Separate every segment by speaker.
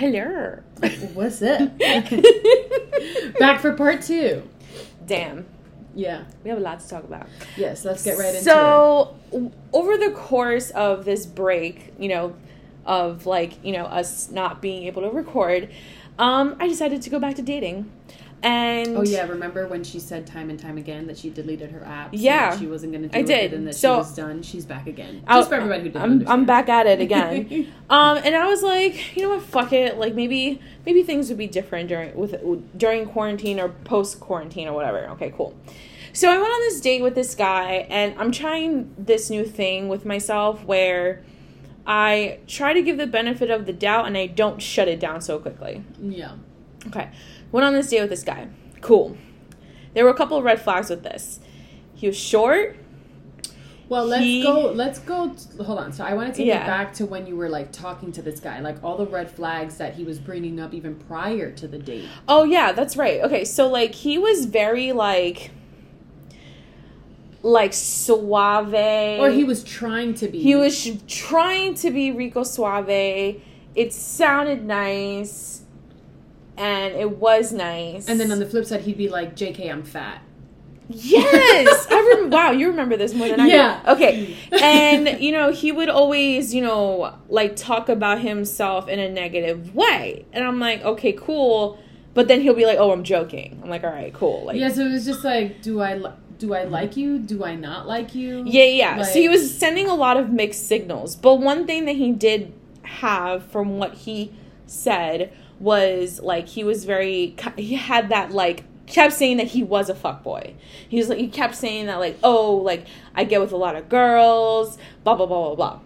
Speaker 1: Hello.
Speaker 2: What's up? Back for part two.
Speaker 1: Damn.
Speaker 2: Yeah.
Speaker 1: We have a lot to talk about.
Speaker 2: Yes, let's get right into it.
Speaker 1: So, over the course of this break, you know, of like, you know, us not being able to record, um, I decided to go back to dating. And
Speaker 2: Oh yeah, remember when she said time and time again that she deleted her app?
Speaker 1: Yeah.
Speaker 2: she wasn't going to do
Speaker 1: I
Speaker 2: it,
Speaker 1: did.
Speaker 2: and that
Speaker 1: So-
Speaker 2: she was done. She's back again.
Speaker 1: I'll-
Speaker 2: Just for everybody who didn't
Speaker 1: I'm, I'm back at it again. um, and I was like, you know what, fuck it. Like maybe maybe things would be different during with during quarantine or post quarantine or whatever. Okay, cool. So I went on this date with this guy, and I'm trying this new thing with myself where I try to give the benefit of the doubt and I don't shut it down so quickly.
Speaker 2: Yeah.
Speaker 1: Okay. Went on this date with this guy. Cool. There were a couple of red flags with this. He was short.
Speaker 2: Well, let's
Speaker 1: He-
Speaker 2: go. Let's go. Hold on. So I want to take
Speaker 1: Yeah.
Speaker 2: it back to when you were like talking to this guy, like all the red flags that he was bringing up even prior to the date.
Speaker 1: Oh yeah, that's right. Okay, so like he was very like like suave
Speaker 2: Or he was trying to be.
Speaker 1: he was sh- trying to be Rico Suave. It sounded nice and it was nice.
Speaker 2: And then on the flip side, he'd be like, "JK, I'm fat."
Speaker 1: Yes, I remember. Wow, you remember this more than I
Speaker 2: Yeah.
Speaker 1: do. Okay, and you know he would always, you know, like talk about himself in a negative way, and I'm like, okay, cool. But then he'll be like, oh, I'm joking. I'm like, all right, cool. Like,
Speaker 2: Yeah. So it was just like, do I li- do I like you? Do I not like you?
Speaker 1: Yeah, yeah.
Speaker 2: Like-
Speaker 1: so he was sending a lot of mixed signals. But one thing that he did have from what he said was like he was very he had that like kept saying that he was a fuck boy. He was like he kept saying that like oh like I get with a lot of girls blah blah blah blah blah.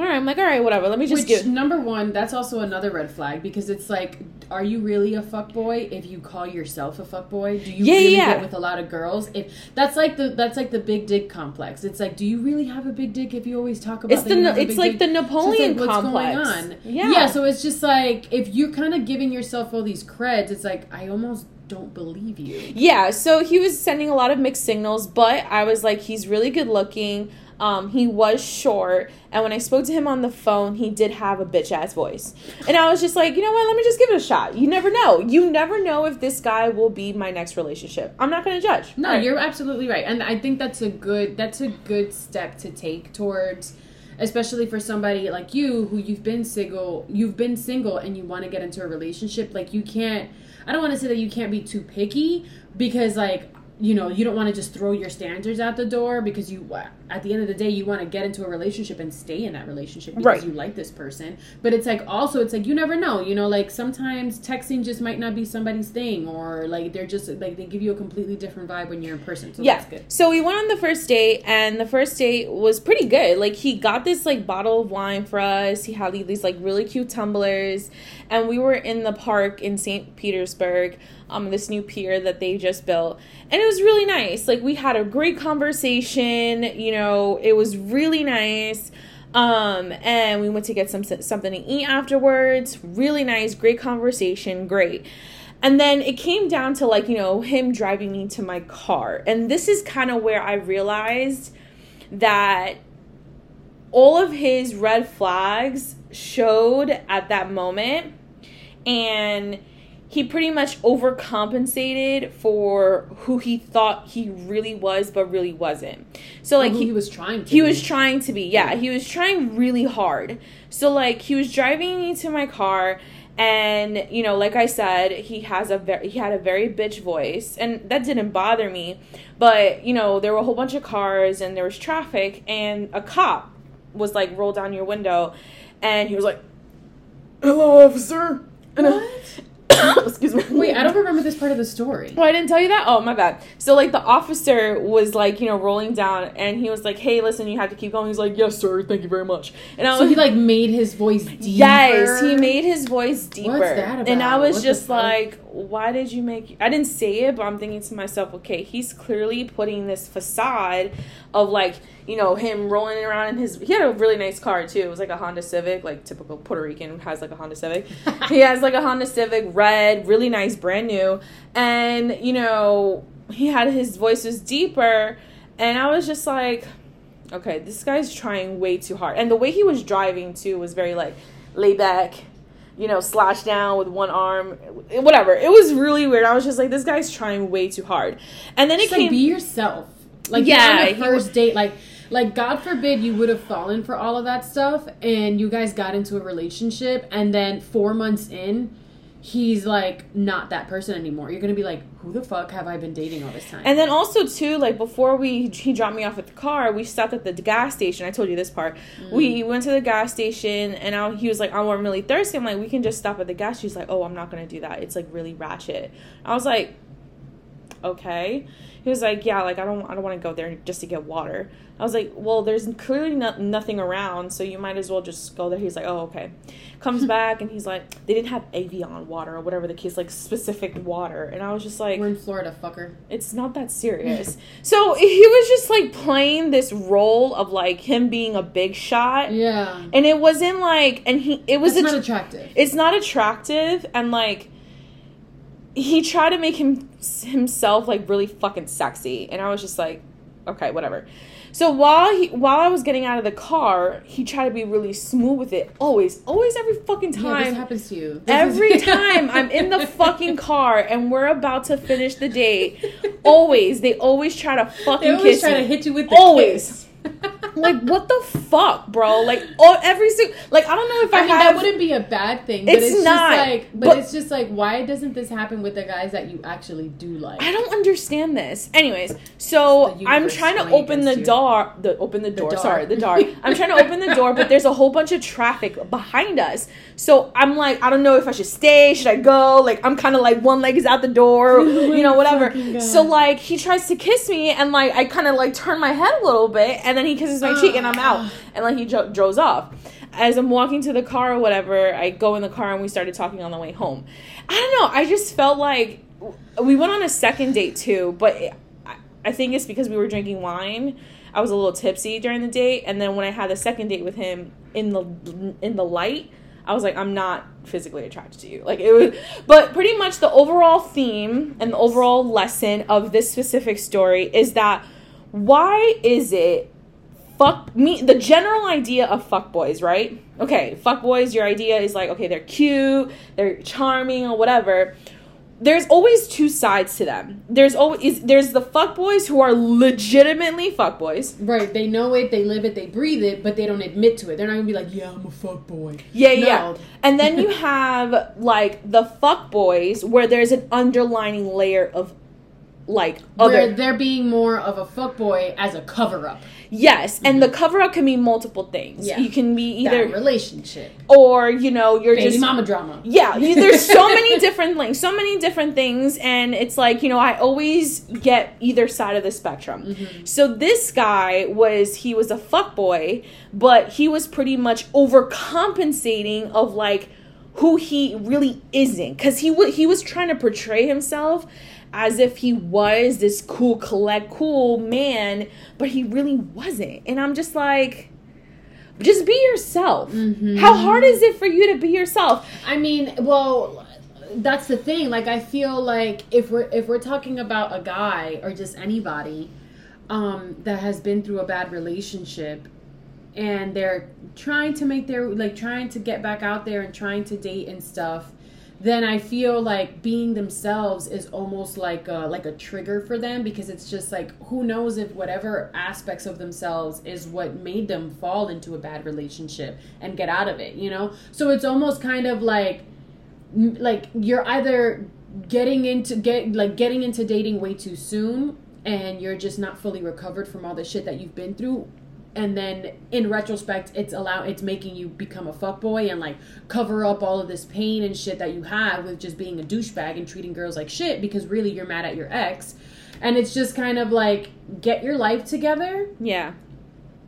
Speaker 1: All right, I'm like all right, whatever. Let me just
Speaker 2: Which
Speaker 1: give.
Speaker 2: number one, that's also another red flag because it's like, are you really a fuckboy if you call yourself a fuckboy? Do you
Speaker 1: Yeah,
Speaker 2: really
Speaker 1: yeah.
Speaker 2: get with a lot of girls? If that's like the that's like the big dick complex. It's like, do you really have a big dick if you always talk about?
Speaker 1: It's the
Speaker 2: you
Speaker 1: no-
Speaker 2: have a
Speaker 1: it's like
Speaker 2: dick?
Speaker 1: the
Speaker 2: So
Speaker 1: Napoleon
Speaker 2: like, what's
Speaker 1: complex.
Speaker 2: going on?
Speaker 1: Yeah.
Speaker 2: yeah. So it's just like if you're kind of giving yourself all these creds, it's like I almost don't believe you.
Speaker 1: Yeah, so he was sending a lot of mixed signals, but I was like, he's really good looking. Um, he was short, and when I spoke to him on the phone, he did have a bitch ass voice. And I was just like, you know what? Let me just give it a shot. You never know. You never know if this guy will be my next relationship. I'm not gonna judge.
Speaker 2: No,
Speaker 1: Right.
Speaker 2: you're absolutely right, and I think that's a good that's a good step to take towards, especially for somebody like you who you've been single, you've been single, and you want to get into a relationship. Like you can't. I don't want to say that you can't be too picky because like you know you don't want to just throw your standards out the door because you at the end of the day you want to get into a relationship and stay in that relationship because
Speaker 1: Right.
Speaker 2: you like this person but it's like also it's like you never know you know like sometimes texting just might not be somebody's thing or like they're just like they give you a completely different vibe when you're in person so
Speaker 1: yeah.
Speaker 2: that's good
Speaker 1: So we went on the first date, and the first date was pretty good. Like he got this like bottle of wine for us. He had these like really cute tumblers, and we were in the park in St. Petersburg, um, this new pier that they just built, and it was really nice. Like we had a great conversation. You know, it was really nice. Um, and we went to get some something to eat afterwards. Really nice, great conversation, great. And then it came down to like, you know, him driving me to my car. And this is kind of where I realized that all of his red flags showed at that moment. And he pretty much overcompensated for who he thought he really was, but really wasn't. So, like, he,
Speaker 2: he was trying to
Speaker 1: he
Speaker 2: be.
Speaker 1: was trying to be, yeah, he was trying really hard. So like he was driving me to my car and you know, like I said, he has a very he had a very bitch voice and that didn't bother me. But, you know, there were a whole bunch of cars and there was traffic and a cop was like roll down your window and he was like Hello officer and I- excuse me.
Speaker 2: wait i don't remember this part of the story
Speaker 1: Oh, I didn't tell you that? Oh, my bad. So, like, the officer was, like, you know, rolling down, and he was like, hey, listen, you have to keep going. He's like, yes, sir, thank you very much. And I was
Speaker 2: so he like made his voice deeper
Speaker 1: yes, he made his voice deeper.
Speaker 2: What's that about?
Speaker 1: And I was
Speaker 2: What the
Speaker 1: just like, why did you make. I didn't say it, but I'm thinking to myself, okay, he's clearly putting this facade of, like, you know, him rolling around in his. He had a really nice car, too. It was like a Honda Civic, like, typical Puerto Rican has, like, a Honda Civic. he has, like, a Honda Civic, red, really nice, brand new. And, you know, he had his voice was deeper. And I was just like, okay, this guy's trying way too hard. And the way he was driving too was very like laid back. You know, slashed down with one arm, whatever. It was really weird. I was just like, this guy's trying way too hard. And then
Speaker 2: Just
Speaker 1: it
Speaker 2: like
Speaker 1: came.
Speaker 2: be yourself. Like
Speaker 1: Yeah,
Speaker 2: yeah, on the first date, like like God forbid you would have fallen for all of that stuff, and you guys got into a relationship, and then four months in, he's like not that person anymore. You're gonna be like, who the fuck have I been dating all this time?
Speaker 1: And then also too, like before we he dropped me off at the car, we stopped at the gas station. I told you this part. Mm. We went to the gas station, and I, he was like, "Oh, I'm really thirsty." I'm like, "We can just stop at the gas." She's like, "Oh, I'm not gonna do that. It's like really ratchet." I was like, "Okay." He was like, "Yeah, like I don't, I don't want to go there just to get water." I was like, "Well, there's clearly no, nothing around, so you might as well just go there." He's like, "Oh, okay." Comes back and he's like, "They didn't have Evian water or whatever the case, like specific water," and I was just like,
Speaker 2: We're in Florida, fucker.
Speaker 1: it's not that serious. so he was just like playing this role of like him being a big shot,
Speaker 2: Yeah,
Speaker 1: and it wasn't like, and he it was
Speaker 2: it's
Speaker 1: a,
Speaker 2: not attractive.
Speaker 1: it's not attractive, and like he tried to make him himself like really fucking sexy, and I was just like, okay, whatever. So while he while I was getting out of the car, he tried to be really smooth with it. Always, always, every fucking
Speaker 2: yeah,
Speaker 1: time.
Speaker 2: this happens to you. This
Speaker 1: Every
Speaker 2: is-
Speaker 1: time I'm in the fucking car and we're about to finish the date, always they always try to fucking kiss.
Speaker 2: they always
Speaker 1: kiss
Speaker 2: try
Speaker 1: me.
Speaker 2: to hit you with the
Speaker 1: Always.
Speaker 2: kiss.
Speaker 1: Like what the fuck, bro? Like oh, every single like I don't know if I,
Speaker 2: I mean,
Speaker 1: have.
Speaker 2: that wouldn't be a bad thing. But
Speaker 1: It's
Speaker 2: it's,
Speaker 1: not,
Speaker 2: Just like, but,
Speaker 1: but-
Speaker 2: it's just like, why doesn't this happen with the guys that you actually do like?
Speaker 1: I don't understand this. Anyways, so I'm trying to open the door. The open the door.
Speaker 2: door.
Speaker 1: Sorry, the door. I'm trying to open the door, but there's a whole bunch of traffic behind us. So I'm like, I don't know if I should stay. Should I go? Like I'm kind of like one leg is out the door, you know, whatever. So like he tries to kiss me, and like I kind of like turn my head a little bit, and then he kisses my cheek, and I'm out, and like he dro- drove off. As I'm walking to the car or whatever, I go in the car and we started talking on the way home. I don't know. I just felt like we went on a second date too, but it, I- I think it's because we were drinking wine. I was a little tipsy during the date, and then when I had the second date with him in the in the light, I was like, I'm not physically attracted to you. Like it was, but pretty much the overall theme and the overall lesson of this specific story is that why is it fuck me the general idea of fuck boys right okay fuck boys your idea is like okay they're cute they're charming or whatever there's always two sides to them there's always there's the fuck boys who are legitimately fuck boys
Speaker 2: Right, they know it, they live it, they breathe it, but they don't admit to it. They're not gonna be like, "Yeah, I'm a fuck boy."
Speaker 1: yeah
Speaker 2: No.
Speaker 1: yeah and then you have like the fuck boys where there's an underlining layer of like
Speaker 2: Where they're being more of a fuck boy as a cover up.
Speaker 1: Yes and the cover up can be multiple things
Speaker 2: Yeah.
Speaker 1: you can be
Speaker 2: Either
Speaker 1: either
Speaker 2: relationship,
Speaker 1: or you know you're
Speaker 2: baby
Speaker 1: just
Speaker 2: mama drama.
Speaker 1: yeah there's so many different things so many different things and it's like you know i always get either side of the spectrum
Speaker 2: Mm-hmm.
Speaker 1: so this guy was he was a fuck boy but he was pretty much overcompensating of like who he really isn't because he w- he was trying to portray himself as if he was this cool collect cool man but he really wasn't and i'm just like just be yourself
Speaker 2: Mm-hmm.
Speaker 1: how hard is it for you to be yourself
Speaker 2: I mean, well, that's the thing. Like, I feel like if we're if we're talking about a guy or just anybody um, that has been through a bad relationship and they're trying to make their like trying to get back out there and trying to date and stuff then i feel like being themselves is almost like a, like a trigger for them because it's just like who knows if whatever aspects of themselves is what made them fall into a bad relationship and get out of it you know? So it's almost kind of like like you're either getting into get like getting into dating way too soon and you're just not fully recovered from all the shit that you've been through and then in retrospect it's allow it's making you become a fuckboy and like cover up all of this pain and shit that you have with just being a douchebag and treating girls like shit because really you're mad at your ex. And it's just kind of like get your life together.
Speaker 1: Yeah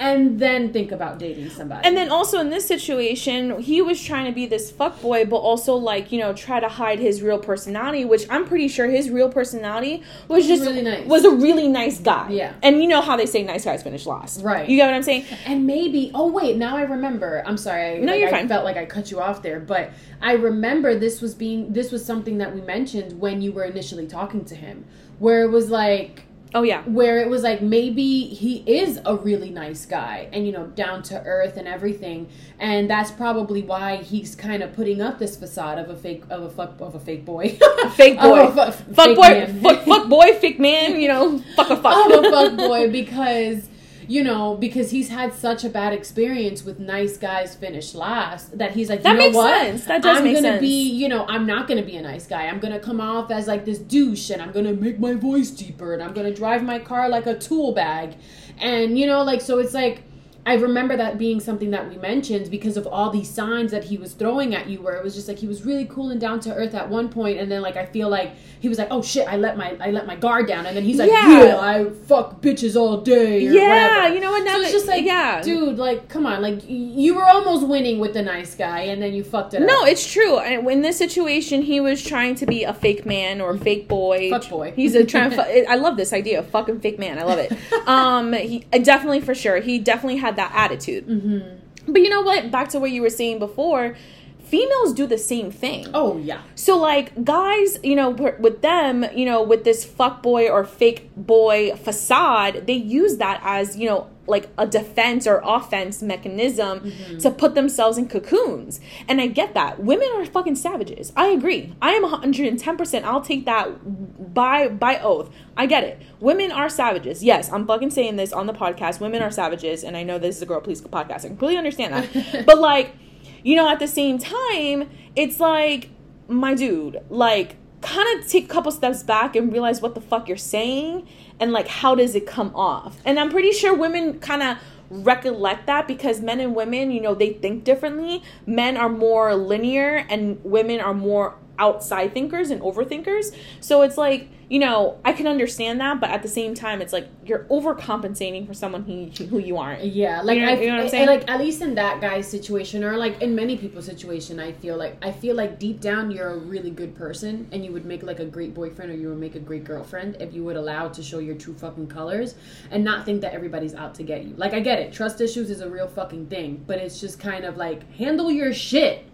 Speaker 2: and then think about dating somebody
Speaker 1: and then also in this situation he was trying to be this fuck boy, but also like you know try to hide his real personality which i'm pretty sure his real personality was just
Speaker 2: really nice.
Speaker 1: was a really nice guy
Speaker 2: Yeah.
Speaker 1: and you know how they say nice guys finish last
Speaker 2: Right.
Speaker 1: you get what i'm saying
Speaker 2: And maybe, oh wait, now I remember. I'm sorry. I,
Speaker 1: No,
Speaker 2: like,
Speaker 1: you're
Speaker 2: I
Speaker 1: fine.
Speaker 2: felt like I cut you off there, but I remember this was being this was something that we mentioned when you were initially talking to him, where it was like
Speaker 1: Oh yeah.
Speaker 2: where it was like maybe he is a really nice guy and you know down to earth and everything and that's probably why he's kind of putting up this facade of a fake of a fuck of a fake boy
Speaker 1: Fake boy.
Speaker 2: Fu-
Speaker 1: Fuck
Speaker 2: fake
Speaker 1: boy, fuck, fuck boy, fake man. You know, fuck a fuck.
Speaker 2: of a fuck boy because you know because he's had such a bad experience with nice guys finish last that he's like
Speaker 1: That
Speaker 2: you know
Speaker 1: makes
Speaker 2: what
Speaker 1: sense. That does
Speaker 2: I'm
Speaker 1: make
Speaker 2: gonna
Speaker 1: sense.
Speaker 2: be you know I'm not gonna be a nice guy I'm gonna come off as like this douche and I'm gonna make my voice deeper and I'm gonna drive my car like a tool bag and you know like so it's like I remember that being something that we mentioned because of all these signs that he was throwing at you where it was just like he was really cool and down to earth at one point and then like I feel like he was like oh shit I let my I let my guard down and then he's like
Speaker 1: Yeah.
Speaker 2: yeah, I fuck bitches all day
Speaker 1: yeah,
Speaker 2: whatever.
Speaker 1: you know what? Now
Speaker 2: So it's just like,
Speaker 1: yeah,
Speaker 2: dude, like, come on, like, you were almost winning with the nice guy, and then you fucked it up.
Speaker 1: No, it's true. And in this situation, he was trying to be a fake man or a fake boy.
Speaker 2: Fuck boy.
Speaker 1: He's a trying. to I love this idea of fucking fake man. I love it. um, he definitely for sure. He definitely had that attitude.
Speaker 2: Mm-hmm.
Speaker 1: But you know what? Back to what you were saying before. Females do the same thing.
Speaker 2: Oh yeah,
Speaker 1: So like guys, you know, with them, you know, with this fuck boy or fake boy facade, they use that as, you know, like a defense or offense mechanism mm-hmm. to put themselves in cocoons. And I get that. Women are fucking savages. I agree. I am 110%. I'll take that by by oath. I get it. Women are savages. Yes, I'm fucking saying this on the podcast. Women are savages and I know this is a girl please podcast. I completely understand that. but like you know, at the same time, it's like, my dude, like, kind of take a couple steps back and realize what the fuck you're saying and, like, how does it come off? And I'm pretty sure women kind of recollect that because men and women, you know, they think differently. Men are more linear and women are more outside thinkers and overthinkers. So it's like, you know, I can understand that, but at the same time, it's like you're overcompensating for someone who, who you aren't.
Speaker 2: yeah. Like,
Speaker 1: You know-
Speaker 2: I,
Speaker 1: you know what I'm
Speaker 2: I-
Speaker 1: saying?
Speaker 2: like at least in that guy's situation, or like in many people's situation, I feel like I feel like deep down you're a really good person, and you would make like a great boyfriend, or you would make a great girlfriend if you would allow to show your true fucking colors and not think that everybody's out to get you. Like I get it, trust issues is a real fucking thing, but it's just kind of like handle your shit.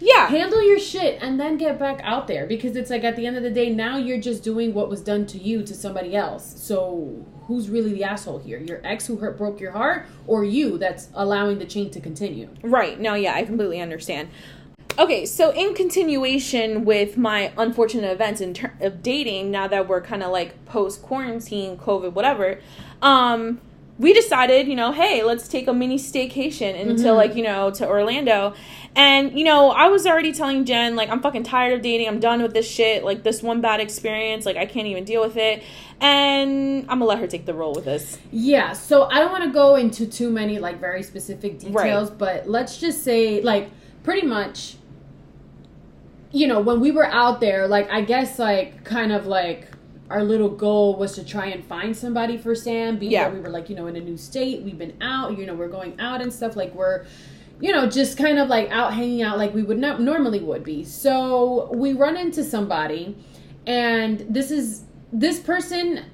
Speaker 1: Yeah.
Speaker 2: handle your shit and then get back out there because it's like at the end of the day now you're just doing what was done to you to somebody else so who's really the asshole here your ex who hurt broke your heart or you that's allowing the chain to continue
Speaker 1: Right. No, yeah, I completely understand. Okay, so in continuation with my unfortunate events in ter- of dating, now that we're kind of like post quarantine, COVID, whatever, um, we decided, you know, hey, let's take a mini staycation into
Speaker 2: Mhm.
Speaker 1: like, you know, to Orlando. And, you know, I was already telling Jen, like, I'm fucking tired of dating. I'm done with this shit. Like, this one bad experience, like, I can't even deal with it. And I'm gonna let her take the role with this.
Speaker 2: yeah so i don't want to go into too many like very specific details but let's just say like pretty much you know when we were out there like i guess like kind of like our little goal was to try and find somebody for sam being
Speaker 1: Yeah.
Speaker 2: we were like you know in a new state we've been out you know we're going out and stuff like we're you know just kind of like out hanging out like we would not normally would be so we run into somebody and this is this person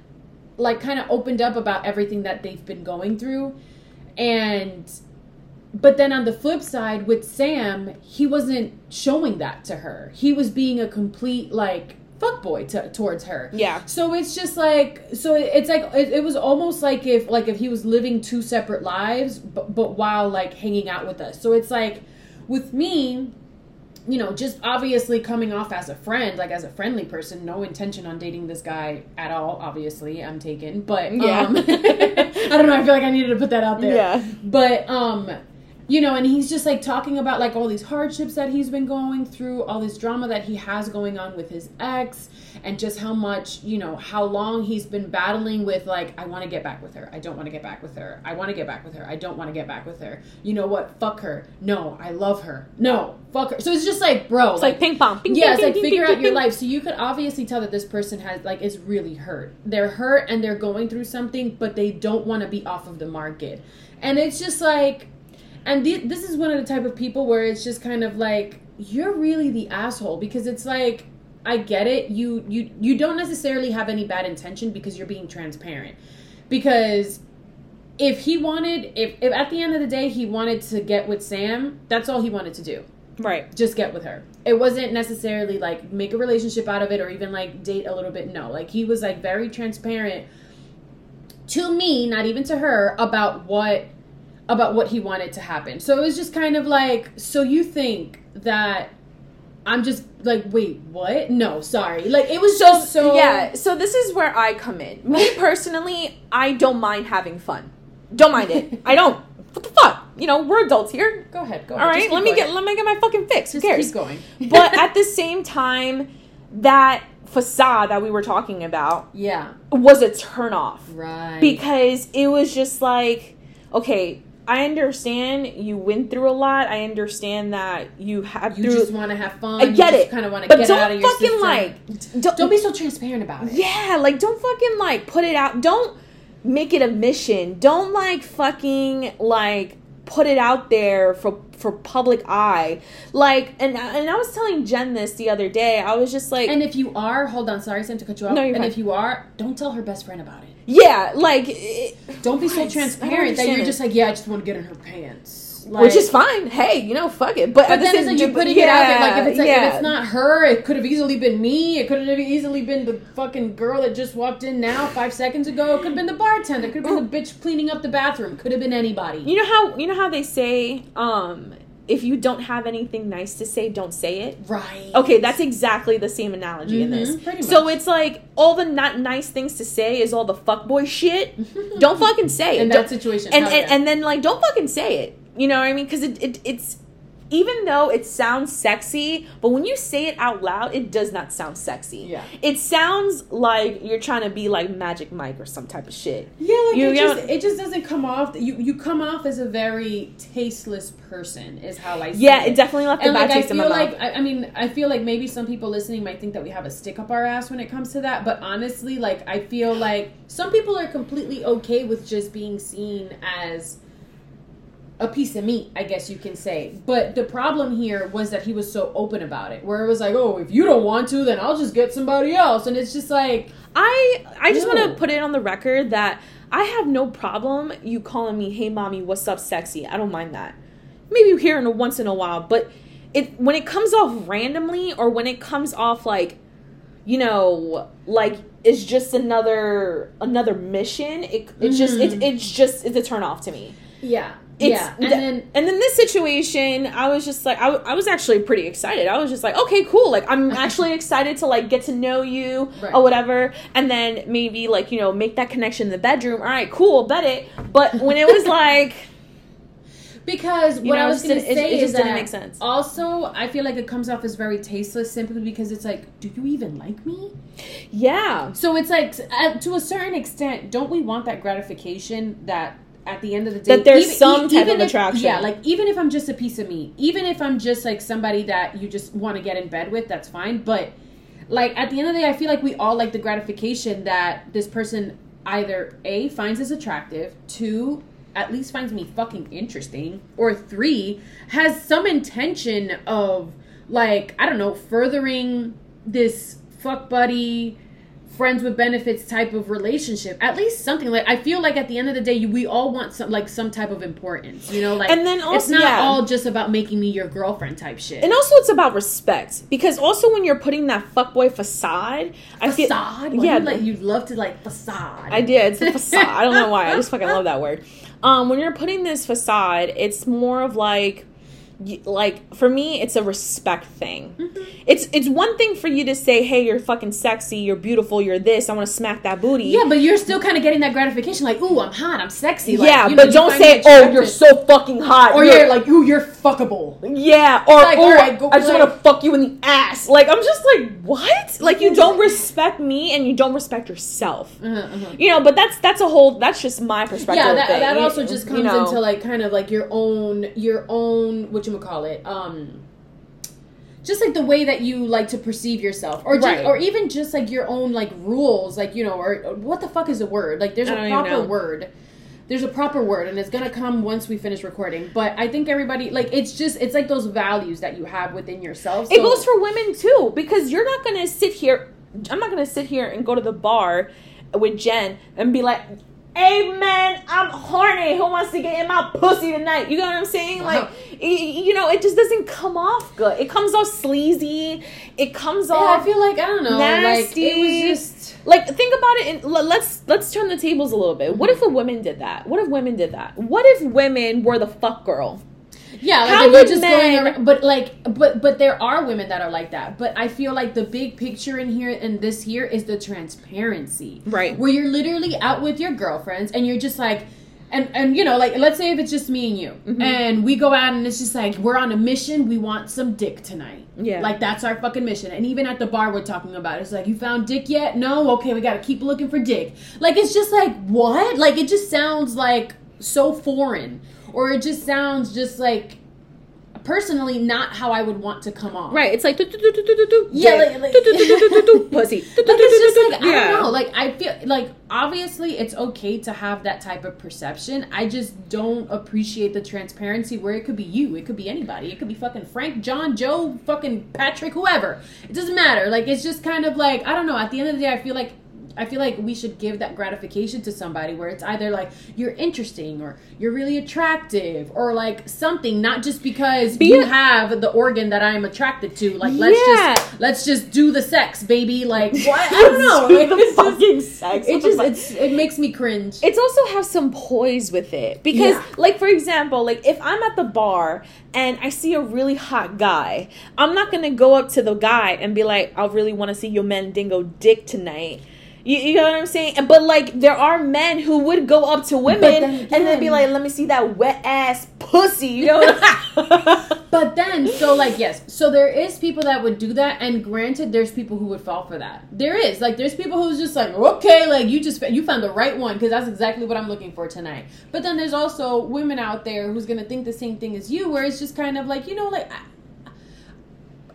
Speaker 2: like kind of opened up about everything that they've been going through and but then on the flip side with Sam, he wasn't showing that to her. He was being a complete like fuckboy to, towards her.
Speaker 1: Yeah.
Speaker 2: So it's just like so it's like it, it was almost like if like if he was living two separate lives but, but while like hanging out with us. So it's like with me you know, just obviously coming off as a friend, like as a friendly person, no intention on dating this guy at all. Obviously, I'm taken, but
Speaker 1: Yeah.
Speaker 2: um, I don't know. I feel like I needed to put that out there.
Speaker 1: Yeah.
Speaker 2: But um, you know, and he's just like talking about like all these hardships that he's been going through, all this drama that he has going on with his ex, and just how much, you know, how long he's been battling with like, I want to get back with her. I don't want to get back with her. I want to get back with her. I don't want to get back with her. You know what? Fuck her. No, I love her. No, fuck her. So it's just like, bro,
Speaker 1: It's like ping pong. Ping,
Speaker 2: yeah,
Speaker 1: ping,
Speaker 2: it's like
Speaker 1: ping,
Speaker 2: figure out your life. So you could obviously tell that this person has like is really hurt. They're hurt and they're going through something, but they don't want to be off of the market. And it's just like, and the, this is one of the type of people where it's just kind of like you're really the asshole because it's like I get it. You you you don't necessarily have any bad intention because you're being transparent. Because if he wanted, if, if at the end of the day he wanted to get with Sam, that's all he wanted to do
Speaker 1: Right.
Speaker 2: just get with her. It wasn't necessarily like make a relationship out of it or even like date a little bit. No, like he was like very transparent to me, not even to her, about what about what he wanted to happen. So it was just kind of like, so you think that I'm just like, wait, what? No, sorry. Like it was
Speaker 1: So,
Speaker 2: just so
Speaker 1: yeah, so this is where I come in. Me personally, I don't mind having fun. Don't mind it. I don't. What the fuck? You know, we're adults here.
Speaker 2: Go ahead, go ahead.
Speaker 1: right,
Speaker 2: Just keep
Speaker 1: let me
Speaker 2: going.
Speaker 1: get let me get my fucking fix. Who
Speaker 2: Just
Speaker 1: cares?
Speaker 2: keep going.
Speaker 1: but at the same time, that facade that we were talking about
Speaker 2: yeah,
Speaker 1: was a turnoff
Speaker 2: right.
Speaker 1: because it was just like, okay, I understand you went through a lot. I understand that you have
Speaker 2: you
Speaker 1: through.
Speaker 2: just want to have fun.
Speaker 1: I get
Speaker 2: you
Speaker 1: it,
Speaker 2: Kind of want to get
Speaker 1: don't
Speaker 2: out of your
Speaker 1: fucking
Speaker 2: system.
Speaker 1: like don't,
Speaker 2: Don't be so transparent about it.
Speaker 1: yeah, like don't fucking like put it out. Don't make it a mission. Don't like fucking like put it out there for for public eye. Like and and I was telling Jen this the other day. I was just like
Speaker 2: And if you are, hold on, sorry, Sam, to cut you off.
Speaker 1: No, you're
Speaker 2: and
Speaker 1: fine.
Speaker 2: if you are, don't tell her best friend about it.
Speaker 1: Yeah, like it,
Speaker 2: Don't be so
Speaker 1: What? I don't
Speaker 2: transparent that you're
Speaker 1: it.
Speaker 2: just like, yeah, I just want to get in her pants. Like,
Speaker 1: which is fine. Hey, you know, fuck it. But,
Speaker 2: But
Speaker 1: at the
Speaker 2: then it's
Speaker 1: same
Speaker 2: like you
Speaker 1: time-
Speaker 2: putting it out there. Like if it's like
Speaker 1: yeah.
Speaker 2: if it's not her, it could have easily been me. It could have easily been the fucking girl that just walked in now five seconds ago. It could have been the bartender. It could have been the bitch cleaning up the bathroom. Could have been anybody.
Speaker 1: You know how you know how they say, um, if you don't have anything nice to say, don't say it.
Speaker 2: right.
Speaker 1: Okay, that's exactly the same analogy in this.
Speaker 2: Mhm, pretty
Speaker 1: So it's like all the not nice things to say is all the fuckboy shit. don't fucking say it.
Speaker 2: in
Speaker 1: Don't-
Speaker 2: that situation.
Speaker 1: and, and and then like don't fucking say it. You know what I mean? Because it, it it's even though it sounds sexy, but when you say it out loud, it does not sound sexy.
Speaker 2: Yeah.
Speaker 1: It sounds like you're trying to be like Magic Mike or some type of shit.
Speaker 2: Yeah, like
Speaker 1: You
Speaker 2: it just it just doesn't come off. You you come off as a very tasteless person. Is how I see
Speaker 1: Yeah,
Speaker 2: it.
Speaker 1: it definitely left a
Speaker 2: and
Speaker 1: bad
Speaker 2: like I
Speaker 1: taste in my
Speaker 2: feel
Speaker 1: mouth.
Speaker 2: like I, I mean I feel like maybe some people listening might think that we have a stick up our ass when it comes to that, but honestly, like I feel like some people are completely okay with just being seen as a piece of meat, I guess you can say. But the problem here was that he was so open about it, where it was like, "Oh, if you don't want to, then I'll just get somebody else," and it's just like,
Speaker 1: I I just want to put it on the record that I have no problem you calling me, "Hey, mommy, what's up, sexy?" I don't mind that. Maybe you hear it once in a while, but it when it comes off randomly or when it comes off like, you know, like it's just another another mission. It it's just it's
Speaker 2: Mhm.
Speaker 1: it's just it's a turn off to me.
Speaker 2: yeah,
Speaker 1: It's,
Speaker 2: yeah, and
Speaker 1: th-
Speaker 2: then
Speaker 1: and then this situation, I was just like, I, w- I was actually pretty excited. I was just like, okay, cool. Like, I'm actually excited to like get to know you
Speaker 2: Right.
Speaker 1: or whatever, and then maybe like you know make that connection in the bedroom. All right, cool, bet it. But when it was like,
Speaker 2: Because what
Speaker 1: know,
Speaker 2: I was going to
Speaker 1: it-
Speaker 2: say
Speaker 1: it just
Speaker 2: is
Speaker 1: didn't
Speaker 2: that
Speaker 1: make sense.
Speaker 2: Also, I feel like it comes off as very tasteless simply because it's like, do you even like me?
Speaker 1: yeah,
Speaker 2: So it's like, to a certain extent, don't we want that gratification that at the end of the day
Speaker 1: That there's some type of
Speaker 2: if-
Speaker 1: attraction.
Speaker 2: Yeah, like even if I'm just a piece of meat, even if I'm just like somebody that you just want to get in bed with, that's fine. But like at the end of the day, I feel like we all like the gratification that this person either a finds as attractive, two at least finds me fucking interesting, or three has some intention of like I don't know furthering this fuck buddy friends with benefits type of relationship at least something like i feel like at the end of the day you, we all want some like some type of importance you know like
Speaker 1: And then also it's
Speaker 2: not
Speaker 1: yeah.
Speaker 2: all just about making me your girlfriend type shit
Speaker 1: and also it's about respect because also when you're putting that fuckboy facade, I feel
Speaker 2: facade
Speaker 1: yeah,
Speaker 2: you like you'd love to like facade
Speaker 1: I did. It's a facade. I don't know why. I just fucking love that word. Um, when you're putting this facade, it's more of like, like for me, it's a respect thing.
Speaker 2: Mm-hmm.
Speaker 1: It's it's one thing for you to say, "Hey, you're fucking sexy. You're beautiful. You're this. I want to smack that booty."
Speaker 2: yeah but you're still kind of getting that gratification like ooh i'm hot i'm sexy like,
Speaker 1: yeah,
Speaker 2: you know,
Speaker 1: but
Speaker 2: you
Speaker 1: don't say, "Oh, you're so fucking hot,"
Speaker 2: or you're like ooh you're fuckable
Speaker 1: Yeah, or
Speaker 2: Like,
Speaker 1: oh,
Speaker 2: alright, go
Speaker 1: I just want to fuck you in the ass. Like I'm just like, what? Like you don't respect me and you don't respect yourself.
Speaker 2: uh-huh, uh-huh.
Speaker 1: You know, but that's that's a whole. That's just my perspective.
Speaker 2: yeah that, that also just
Speaker 1: you
Speaker 2: comes
Speaker 1: know.
Speaker 2: into like kind of like your own your own what you call it um just like the way that you like to perceive yourself or just,
Speaker 1: Right.
Speaker 2: or even just like your own like rules like you know or, or what the fuck is a word like there's
Speaker 1: I
Speaker 2: a proper word there's a proper word and it's gonna come once we finish recording but i think everybody like it's just it's like those values that you have within yourself
Speaker 1: It goes for women too, because you're not gonna sit here. I'm not gonna sit here and go to the bar with Jen and be like, "Hey man, I'm horny. Who wants to get in my pussy tonight?" You know what I'm saying? Like, uh-huh. it- you know, it just doesn't come off good. It comes off sleazy. It comes
Speaker 2: Yeah,
Speaker 1: off
Speaker 2: I feel like I don't know. Like
Speaker 1: nasty.
Speaker 2: it was just
Speaker 1: like think about it and let's let's turn the tables a little bit what mm-hmm. if a woman did that what if women did that what if women were the fuck girl
Speaker 2: Yeah, like
Speaker 1: How
Speaker 2: were just
Speaker 1: men-
Speaker 2: going around, but like, but but there are women that are like that. But I feel like the big picture in here and this here is the transparency,
Speaker 1: Right.
Speaker 2: Where you're literally out with your girlfriends and you're just like, and and you know, like let's say if it's just me and you,
Speaker 1: Mm-hmm.
Speaker 2: and we go out and it's just like we're on a mission. We want some dick tonight.
Speaker 1: Yeah.
Speaker 2: like that's our fucking mission. And even at the bar, we're talking about it. it's like you found dick yet? No, okay, we got to keep looking for dick. Like it's just like what? Like it just sounds like so foreign, or it just sounds just like personally not how I would want to come off.
Speaker 1: right it's like do, do, do,
Speaker 2: Yeah, like-
Speaker 1: pussy Do, do,
Speaker 2: Like it's just like. I
Speaker 1: Yeah.
Speaker 2: don't know. Like I feel like obviously it's okay to have that type of perception. I just don't appreciate the transparency where it could be you, it could be anybody, it could be fucking Frank, John, Joe, fucking Patrick, whoever. It doesn't matter. Like it's just kind of like I don't know. At the end of the day, I feel like. I feel like we should give that gratification to somebody where it's either like you're interesting or you're really attractive or like something, not just because
Speaker 1: Be
Speaker 2: you
Speaker 1: a-
Speaker 2: have the organ that I'm attracted to. Like let's
Speaker 1: Yeah.
Speaker 2: just let's just do the sex, baby. Like what? I don't know. Like,
Speaker 1: the
Speaker 2: it's just,
Speaker 1: fucking sex
Speaker 2: it just it's it makes me cringe.
Speaker 1: it's also have some poise with it because
Speaker 2: Yeah.
Speaker 1: like for example like if i'm at the bar and i see a really hot guy i'm not gonna go up to the guy and be like i really want to see your mandingo dick tonight you, you know what I'm saying? But like, there are men who would go up to women
Speaker 2: then
Speaker 1: and then be like, "Let me see that wet ass pussy." You know? What
Speaker 2: But then, so like, yes, so there is people that would do that, and granted, there's people who would fall for that. There is like, there's people who's just like, okay, like you just you found the right one because that's exactly what I'm looking for tonight. But then there's also women out there who's gonna think the same thing as you, where it's just kind of like, you know, like. I,